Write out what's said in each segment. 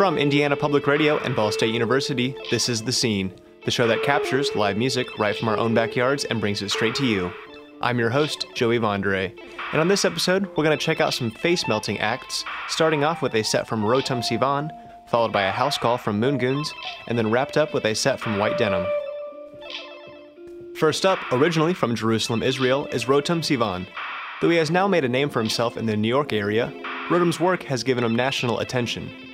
From Indiana Public Radio and Ball State University, this is The Scene, the show that captures live music right from our own backyards and brings it straight to you. I'm your host, Joey Vonderahe, and on this episode, we're going to check out some face melting acts, starting off with a set from Rotem Sivan, followed by a house call from Moon Goons, and then wrapped up with a set from White Denim. First up, originally from Jerusalem, Israel, is Rotem Sivan. Though he has now made a name for himself in the New York area, Rotem's work has given him national attention.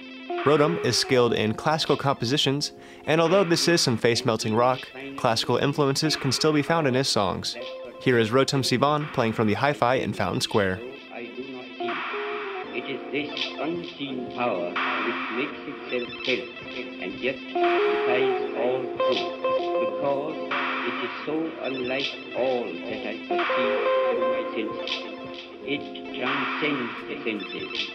Rotem is skilled in classical compositions, and although this is some face melting rock, classical influences can still be found in his songs. Here is Rotem Sivan playing from the Hi Fi in Fountain Square. It is this unseen power which makes itself felt and yet defies all proof, because it is so unlike all that I perceive through my senses. It transcends the senses.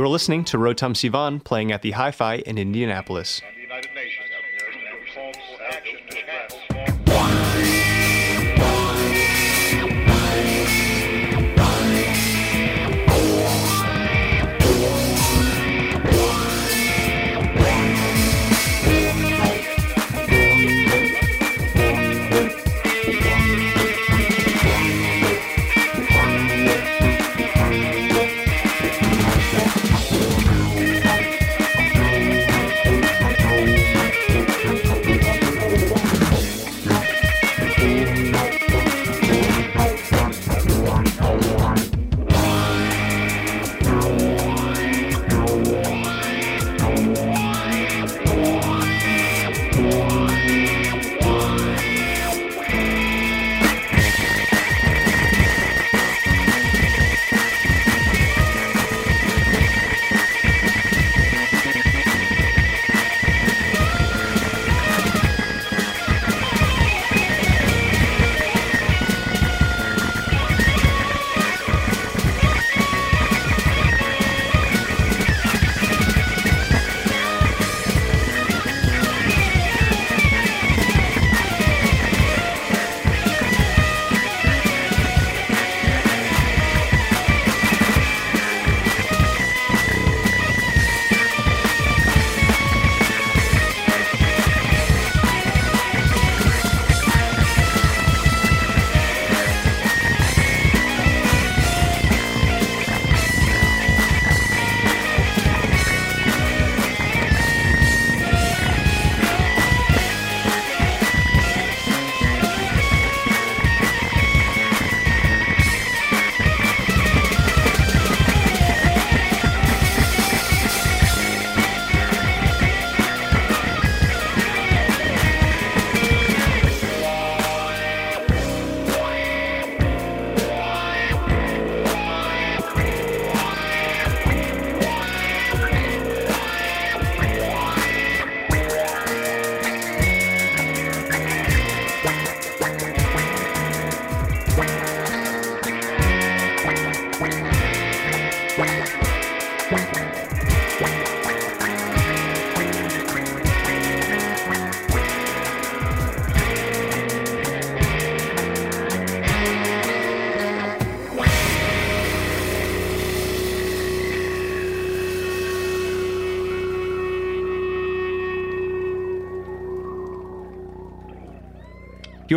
You are listening to Rotem Sivan playing at the Hi Fi in Indianapolis.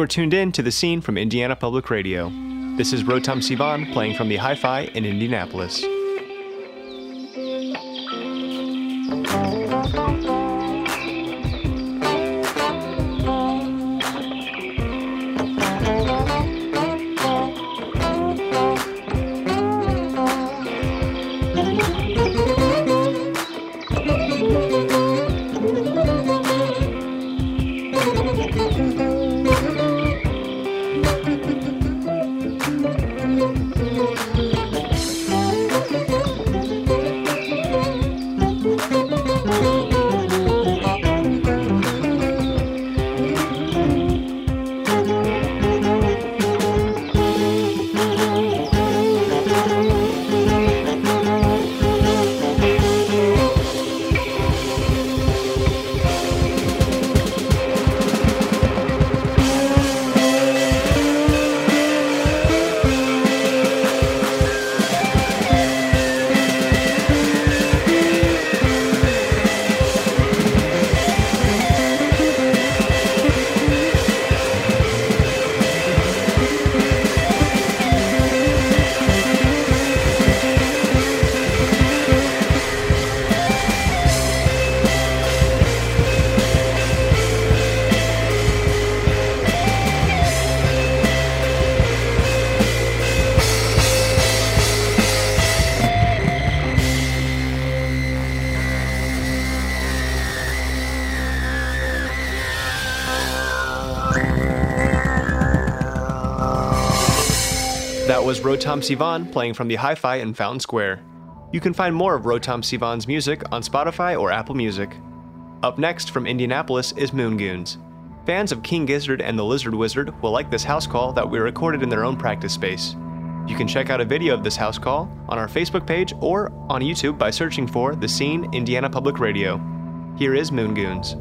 You're tuned in to the scene from Indiana Public Radio. This is Rotem Sivan playing from the Hi Fi in Indianapolis. Was Rotem Sivan playing from the Hi Fi in Fountain Square. You can find more of Rotem Sivan's music on Spotify or Apple Music. Up next from Indianapolis is Moon Goons. Fans of King Gizzard and the Lizard Wizard will like this house call that we recorded in their own practice space. You can check out a video of this house call on our Facebook page or on YouTube by searching for The Scene Indiana Public Radio. Here is Moon Goons.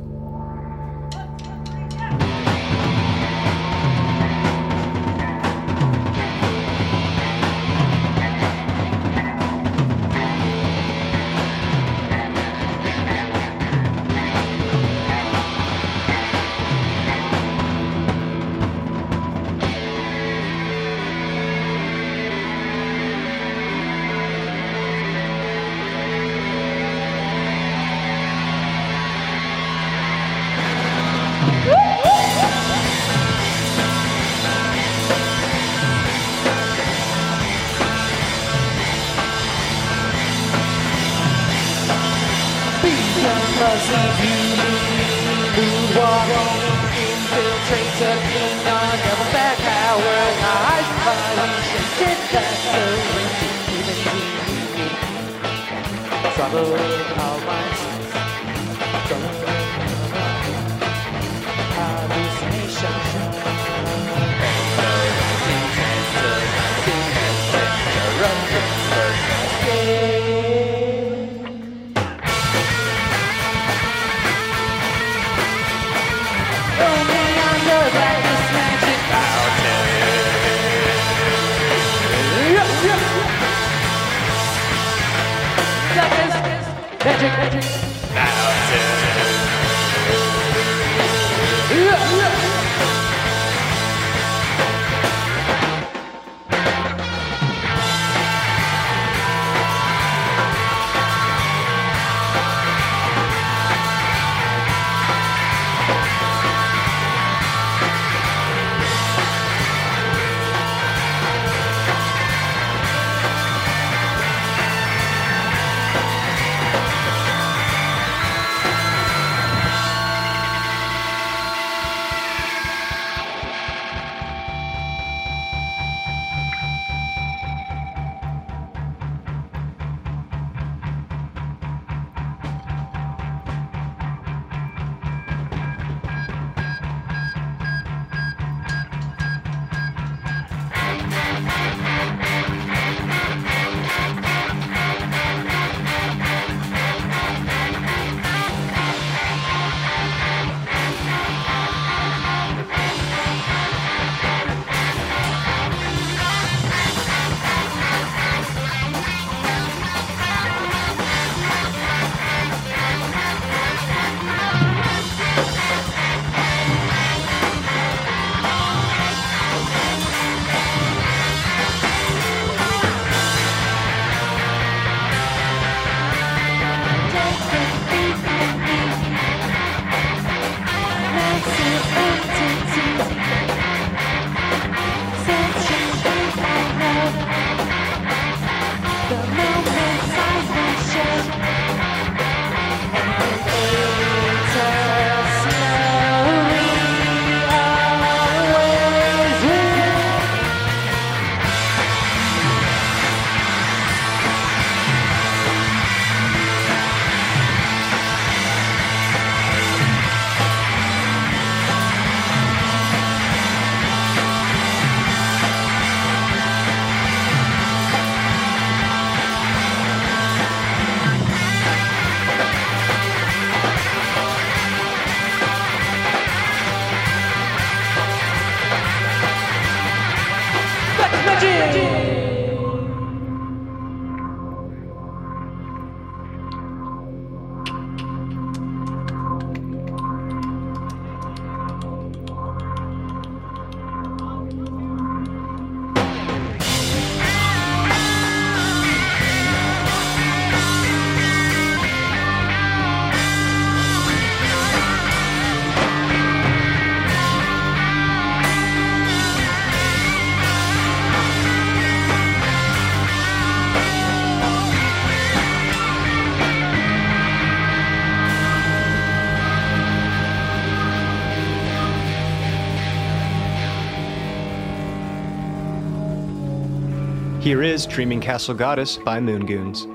Here is Dreaming Castle Goddess by Moon Goons.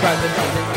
突分间天。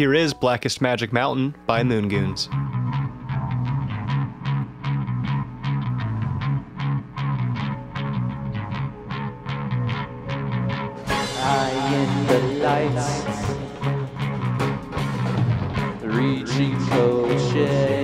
Here is Blackest Magic Mountain by Moon Goons. The lights, reaching.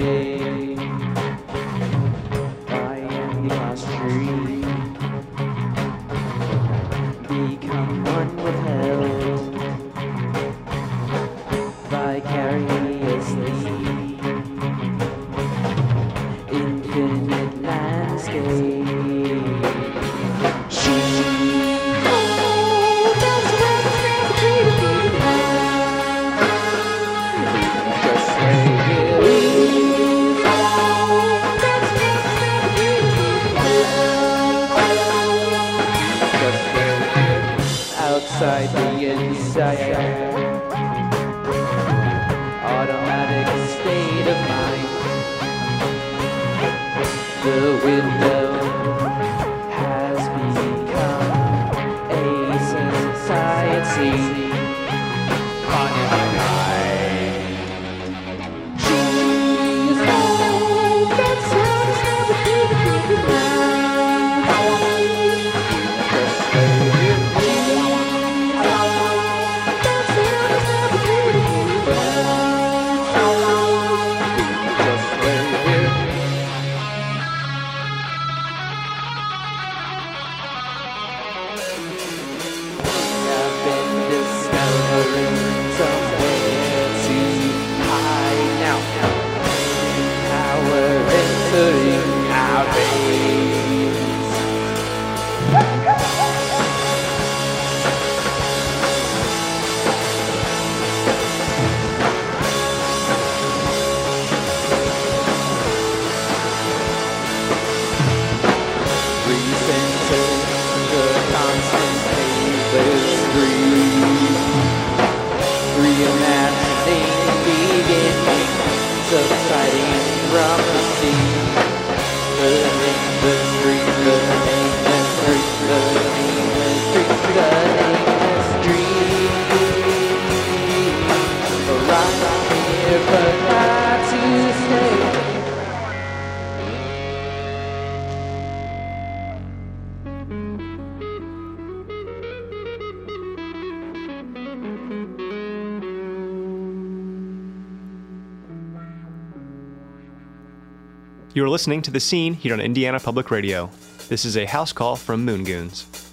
Father You are listening to The Scene here on Indiana Public Radio. This is a house call from Moon Goons.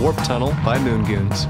Warp Tunnel by Moon Goons.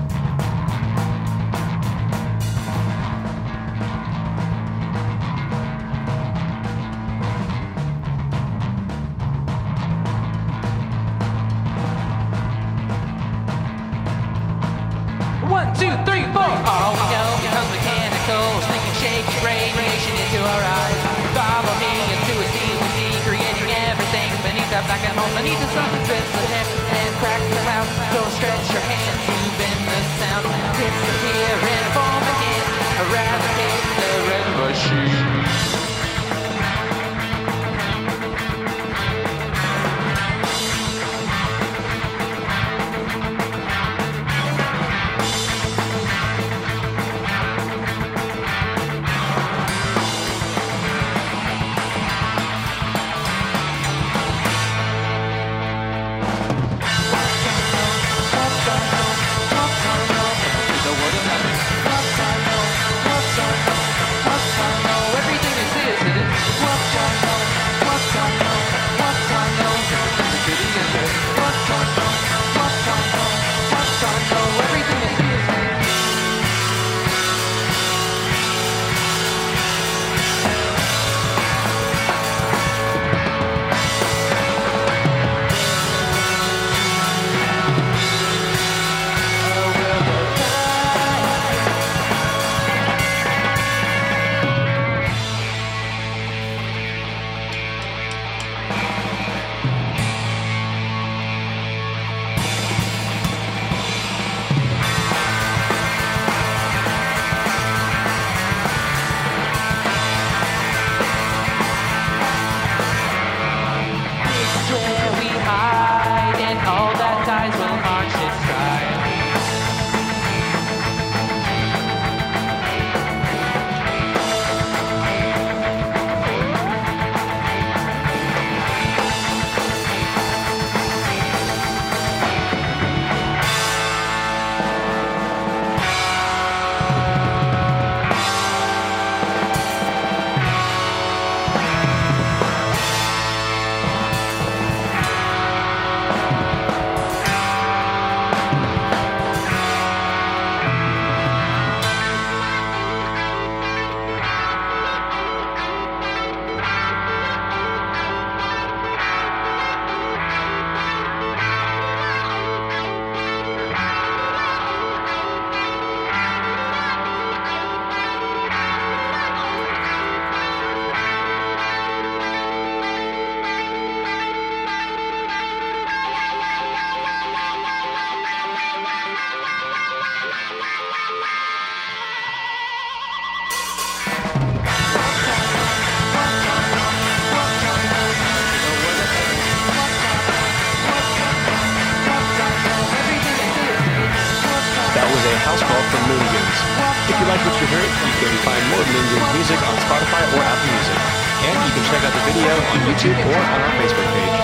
If you like what you heard, you can find more Moon Goons music on Spotify or Apple Music. And you can check out the video on YouTube or on our Facebook page.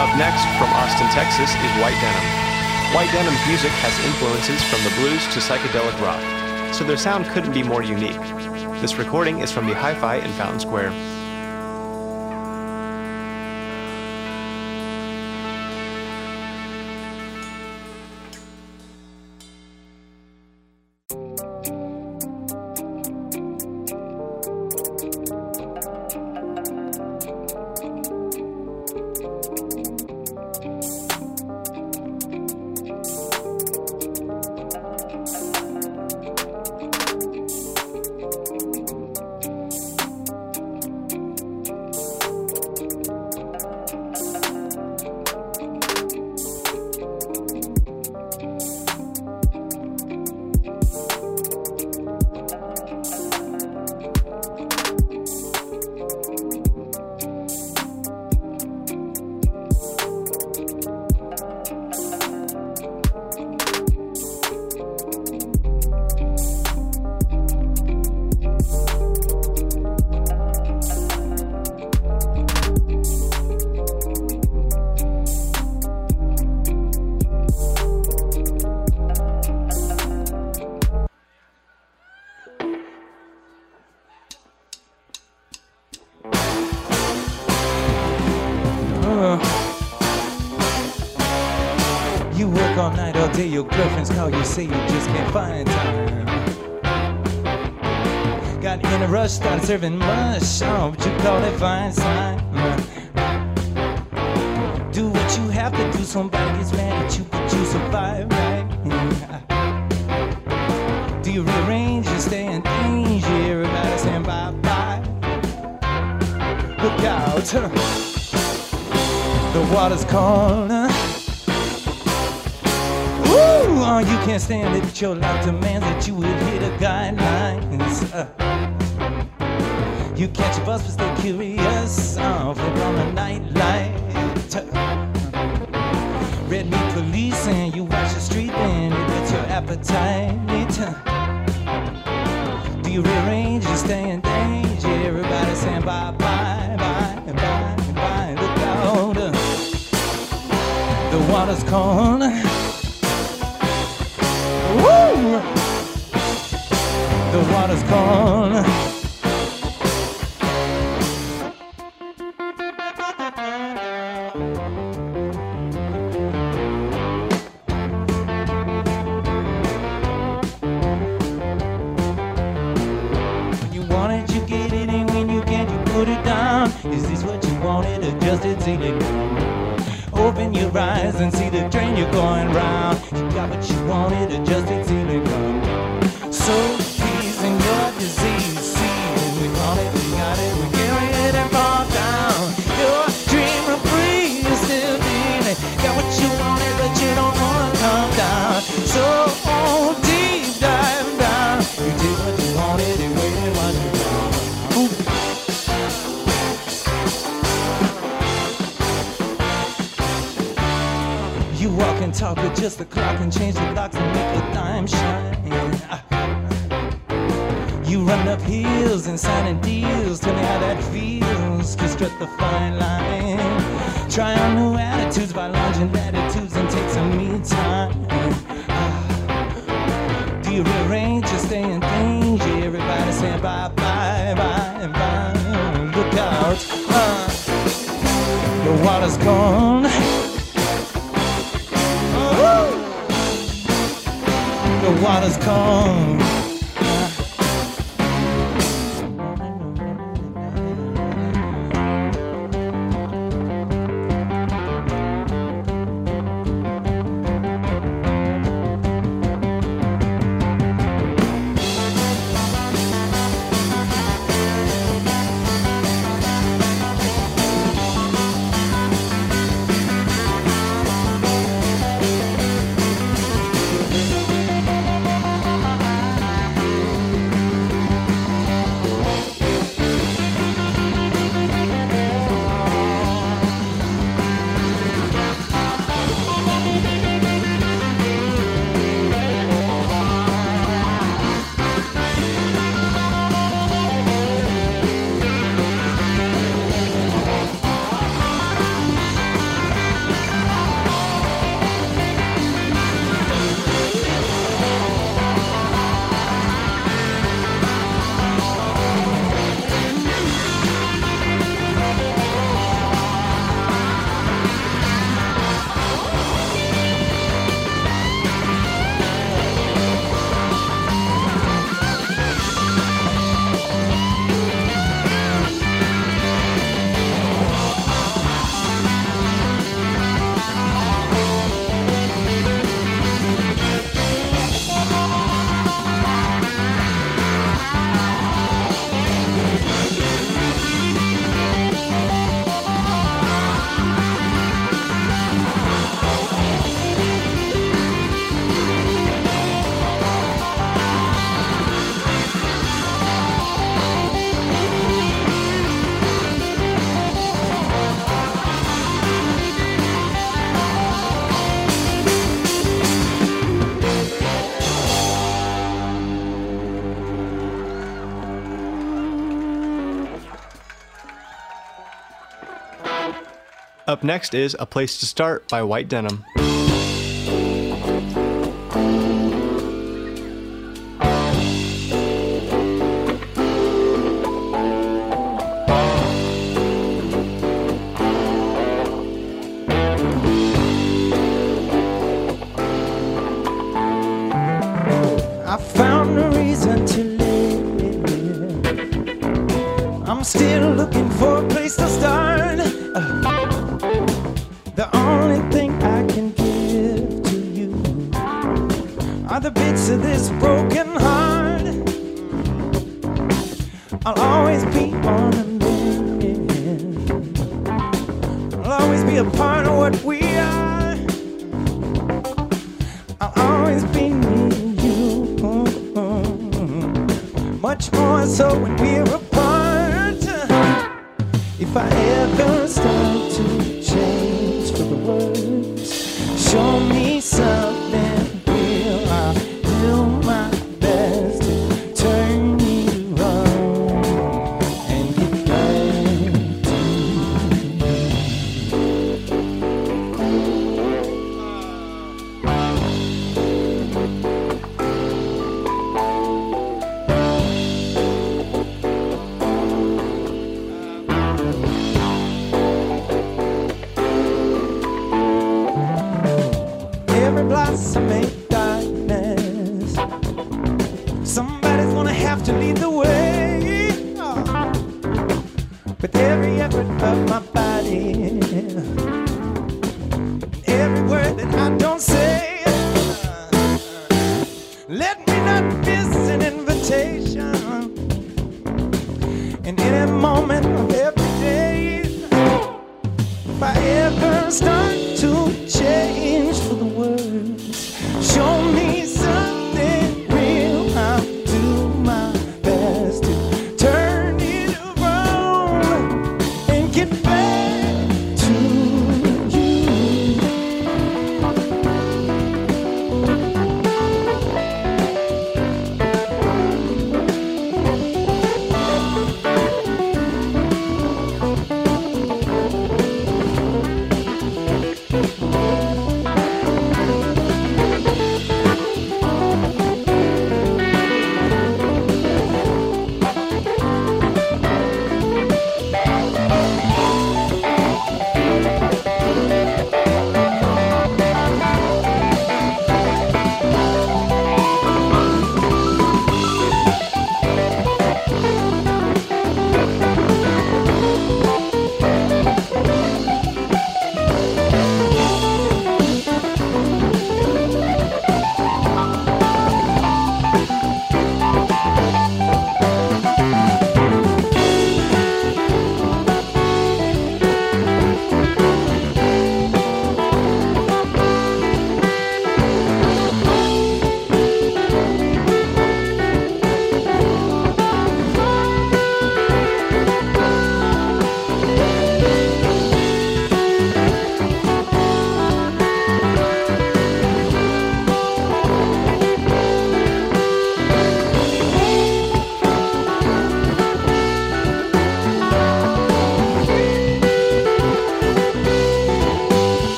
Up next, from Austin, Texas, is White Denim. White Denim's music has influences from the blues to psychedelic rock, so their sound couldn't be more unique. This recording is from the Hi-Fi in Fountain Square. Your girlfriends call you, say you just can't find time. Got in a rush, started serving mush, oh, but you call it fine sign. Do what you have to do, somebody gets mad at you, but you survive, right? Hmm. Do you rearrange and stay in danger? Everybody saying bye bye. Look out, the water's calling. Woo! Oh, uh, you can't stand it, your life demands that you adhere to guidelines. Uh, you catch a bus, but stay curious. Flip on the night light. Uh, red meat police, and you watch the street, and it gets your appetite. Uh, do you rearrange and stay in danger? Everybody saying bye bye bye bye bye. Look out, the water's cold. The water's Up next is A Place to Start by White Denim. be a part of what we are. I'll always be me you. Much more so when we're apart. If I ever stop.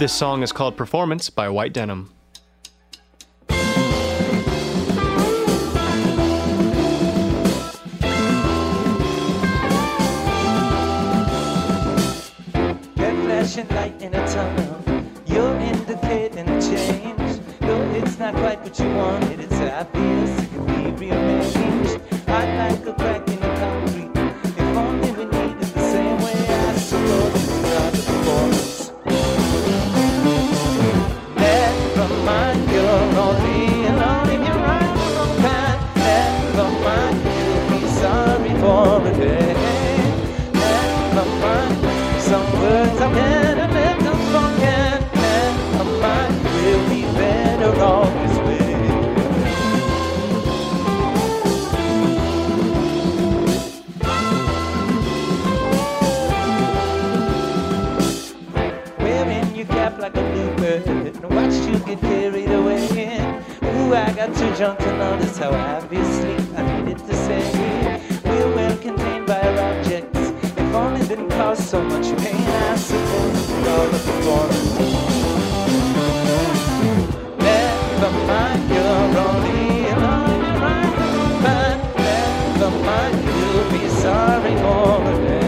This song is called Performance by White Denim. mind, you're all got too drunk to notice how obviously I needed to say we were contained by our objects. If only didn't cause so much pain, I suppose we all a performance. Never mind, you're only alone, right? But never mind, you'll be sorry more day.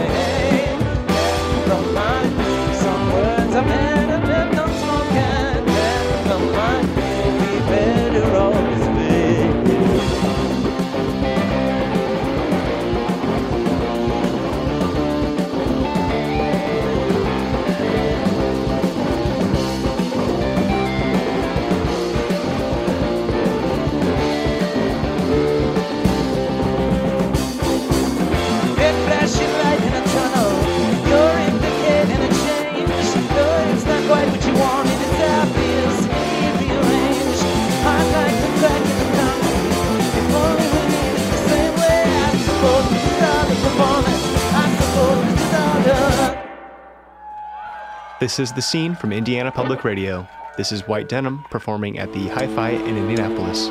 This is The Scene from Indiana Public Radio. This is White Denim performing at the Hi Fi in Indianapolis.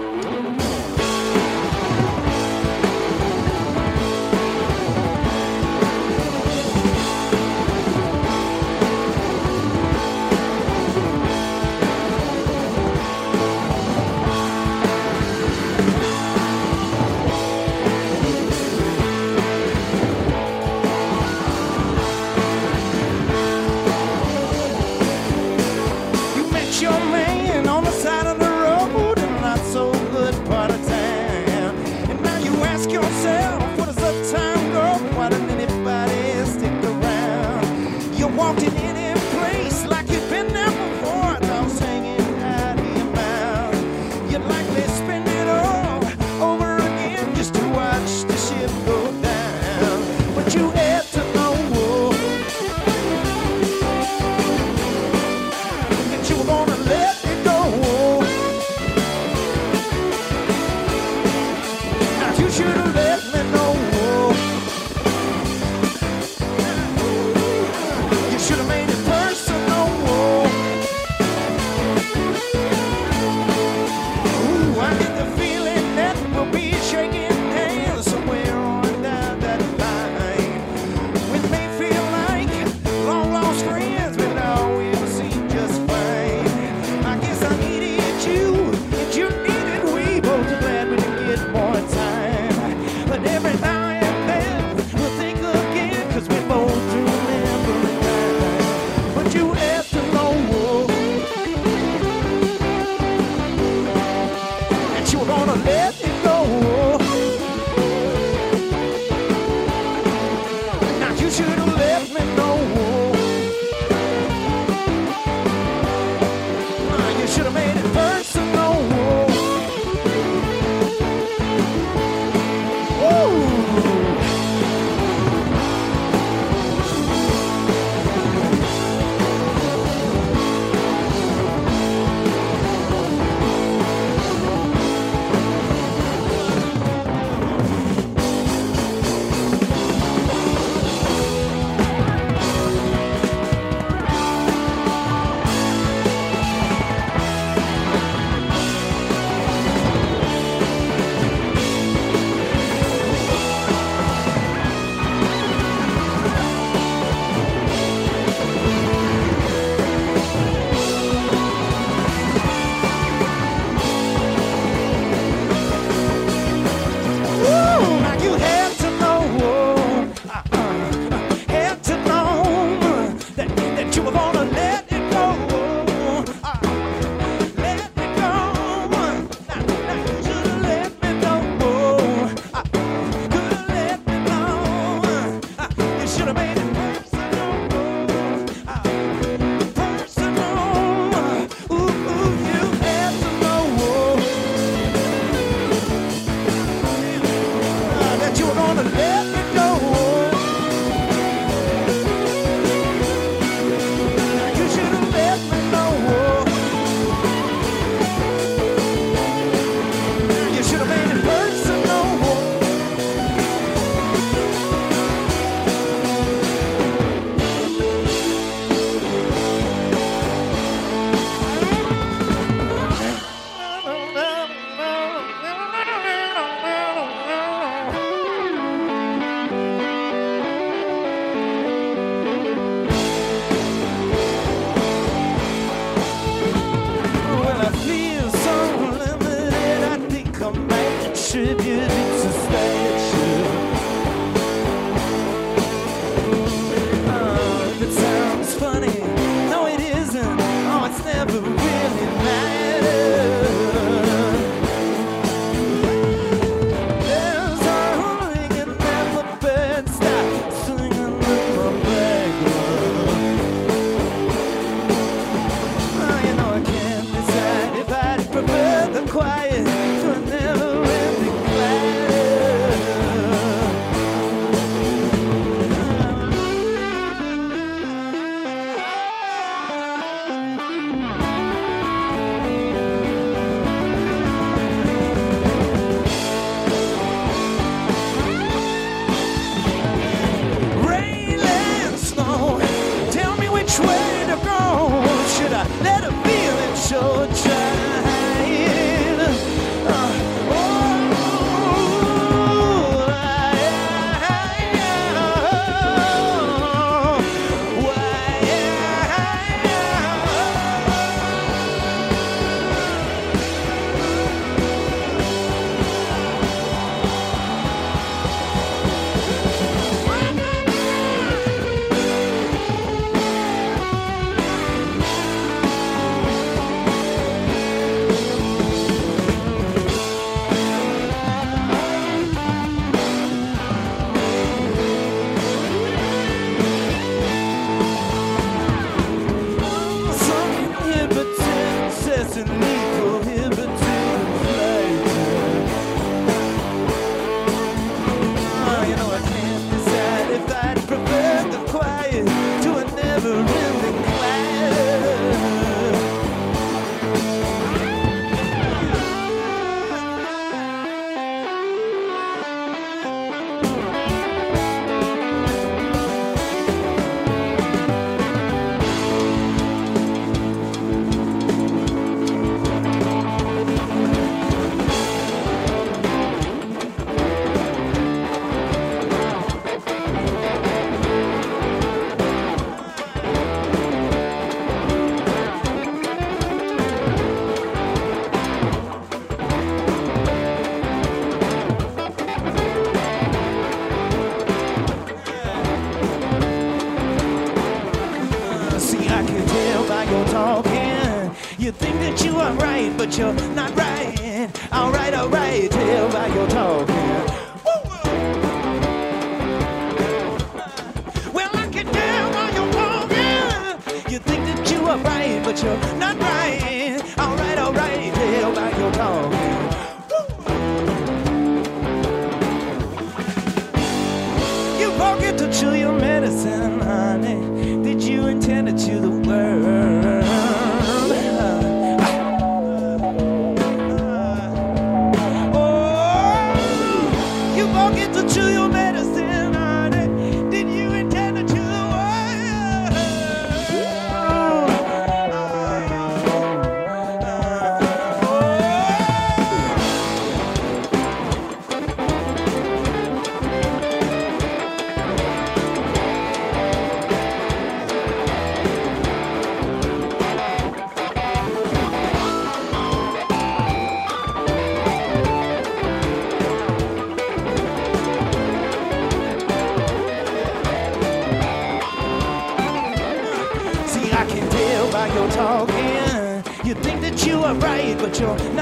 Are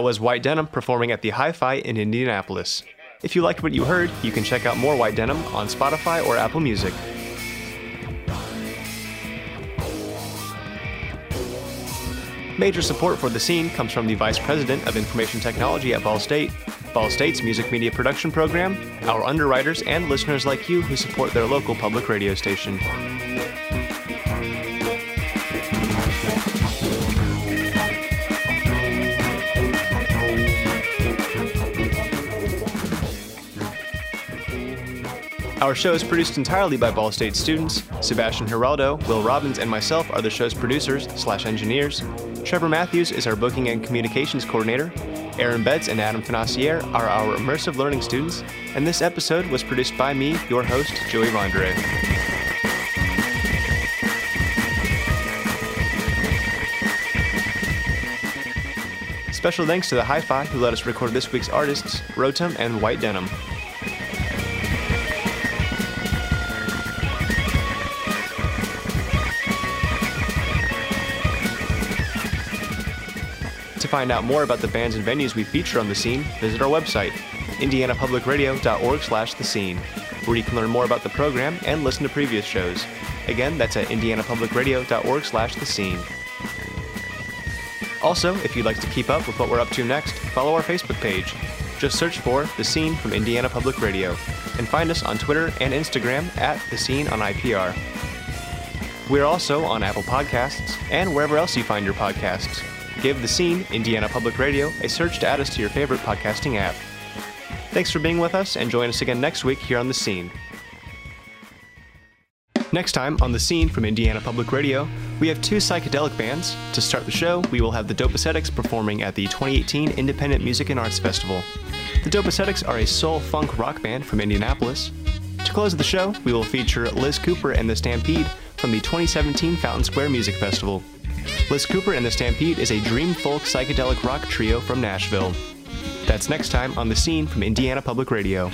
That was White Denim performing at the Hi Fi in Indianapolis. If you liked what you heard, you can check out more White Denim on Spotify or Apple Music. Major support for the scene comes from the Vice President of Information Technology at Ball State, Ball State's music media production program, our underwriters, and listeners like you who support their local public radio station. Our show is produced entirely by Ball State students. Sebastian Geraldo, Will Robbins, and myself are the show's producers slash engineers. Trevor Mathews is our booking and communications coordinator. Aaron Betts and Adam Financier are our immersive learning students. And this episode was produced by me, your host, Joey Vonderahe. Special thanks to the Hi Fi who let us record this week's artists, Rotem and White Denim. Find out more about the bands and venues we feature on the scene, visit our website, indianapublicradio.org slash the scene, where you can learn more about the program and listen to previous shows. Again, that's at indianapublicradio.org slash the scene. Also, if you'd like to keep up with what we're up to next, follow our Facebook page. Just search for The Scene from Indiana Public Radio and find us on Twitter and Instagram at The Scene on IPR. We're also on Apple Podcasts and wherever else you find your podcasts. Give The Scene, Indiana Public Radio, a search to add us to your favorite podcasting app. Thanks for being with us and join us again next week here on The Scene. Next time on The Scene from Indiana Public Radio, we have two psychedelic bands. To start the show, we will have the Dope Dopacetics performing at the 2018 Independent Music and Arts Festival. The Dope Dopacetics are a soul funk rock band from Indianapolis. To close the show, we will feature Liz Cooper and the Stampede from the 2017 Fountain Square Music Festival. Liz Cooper and the Stampede is a dream folk psychedelic rock trio from Nashville. That's next time on The Scene from Indiana Public Radio.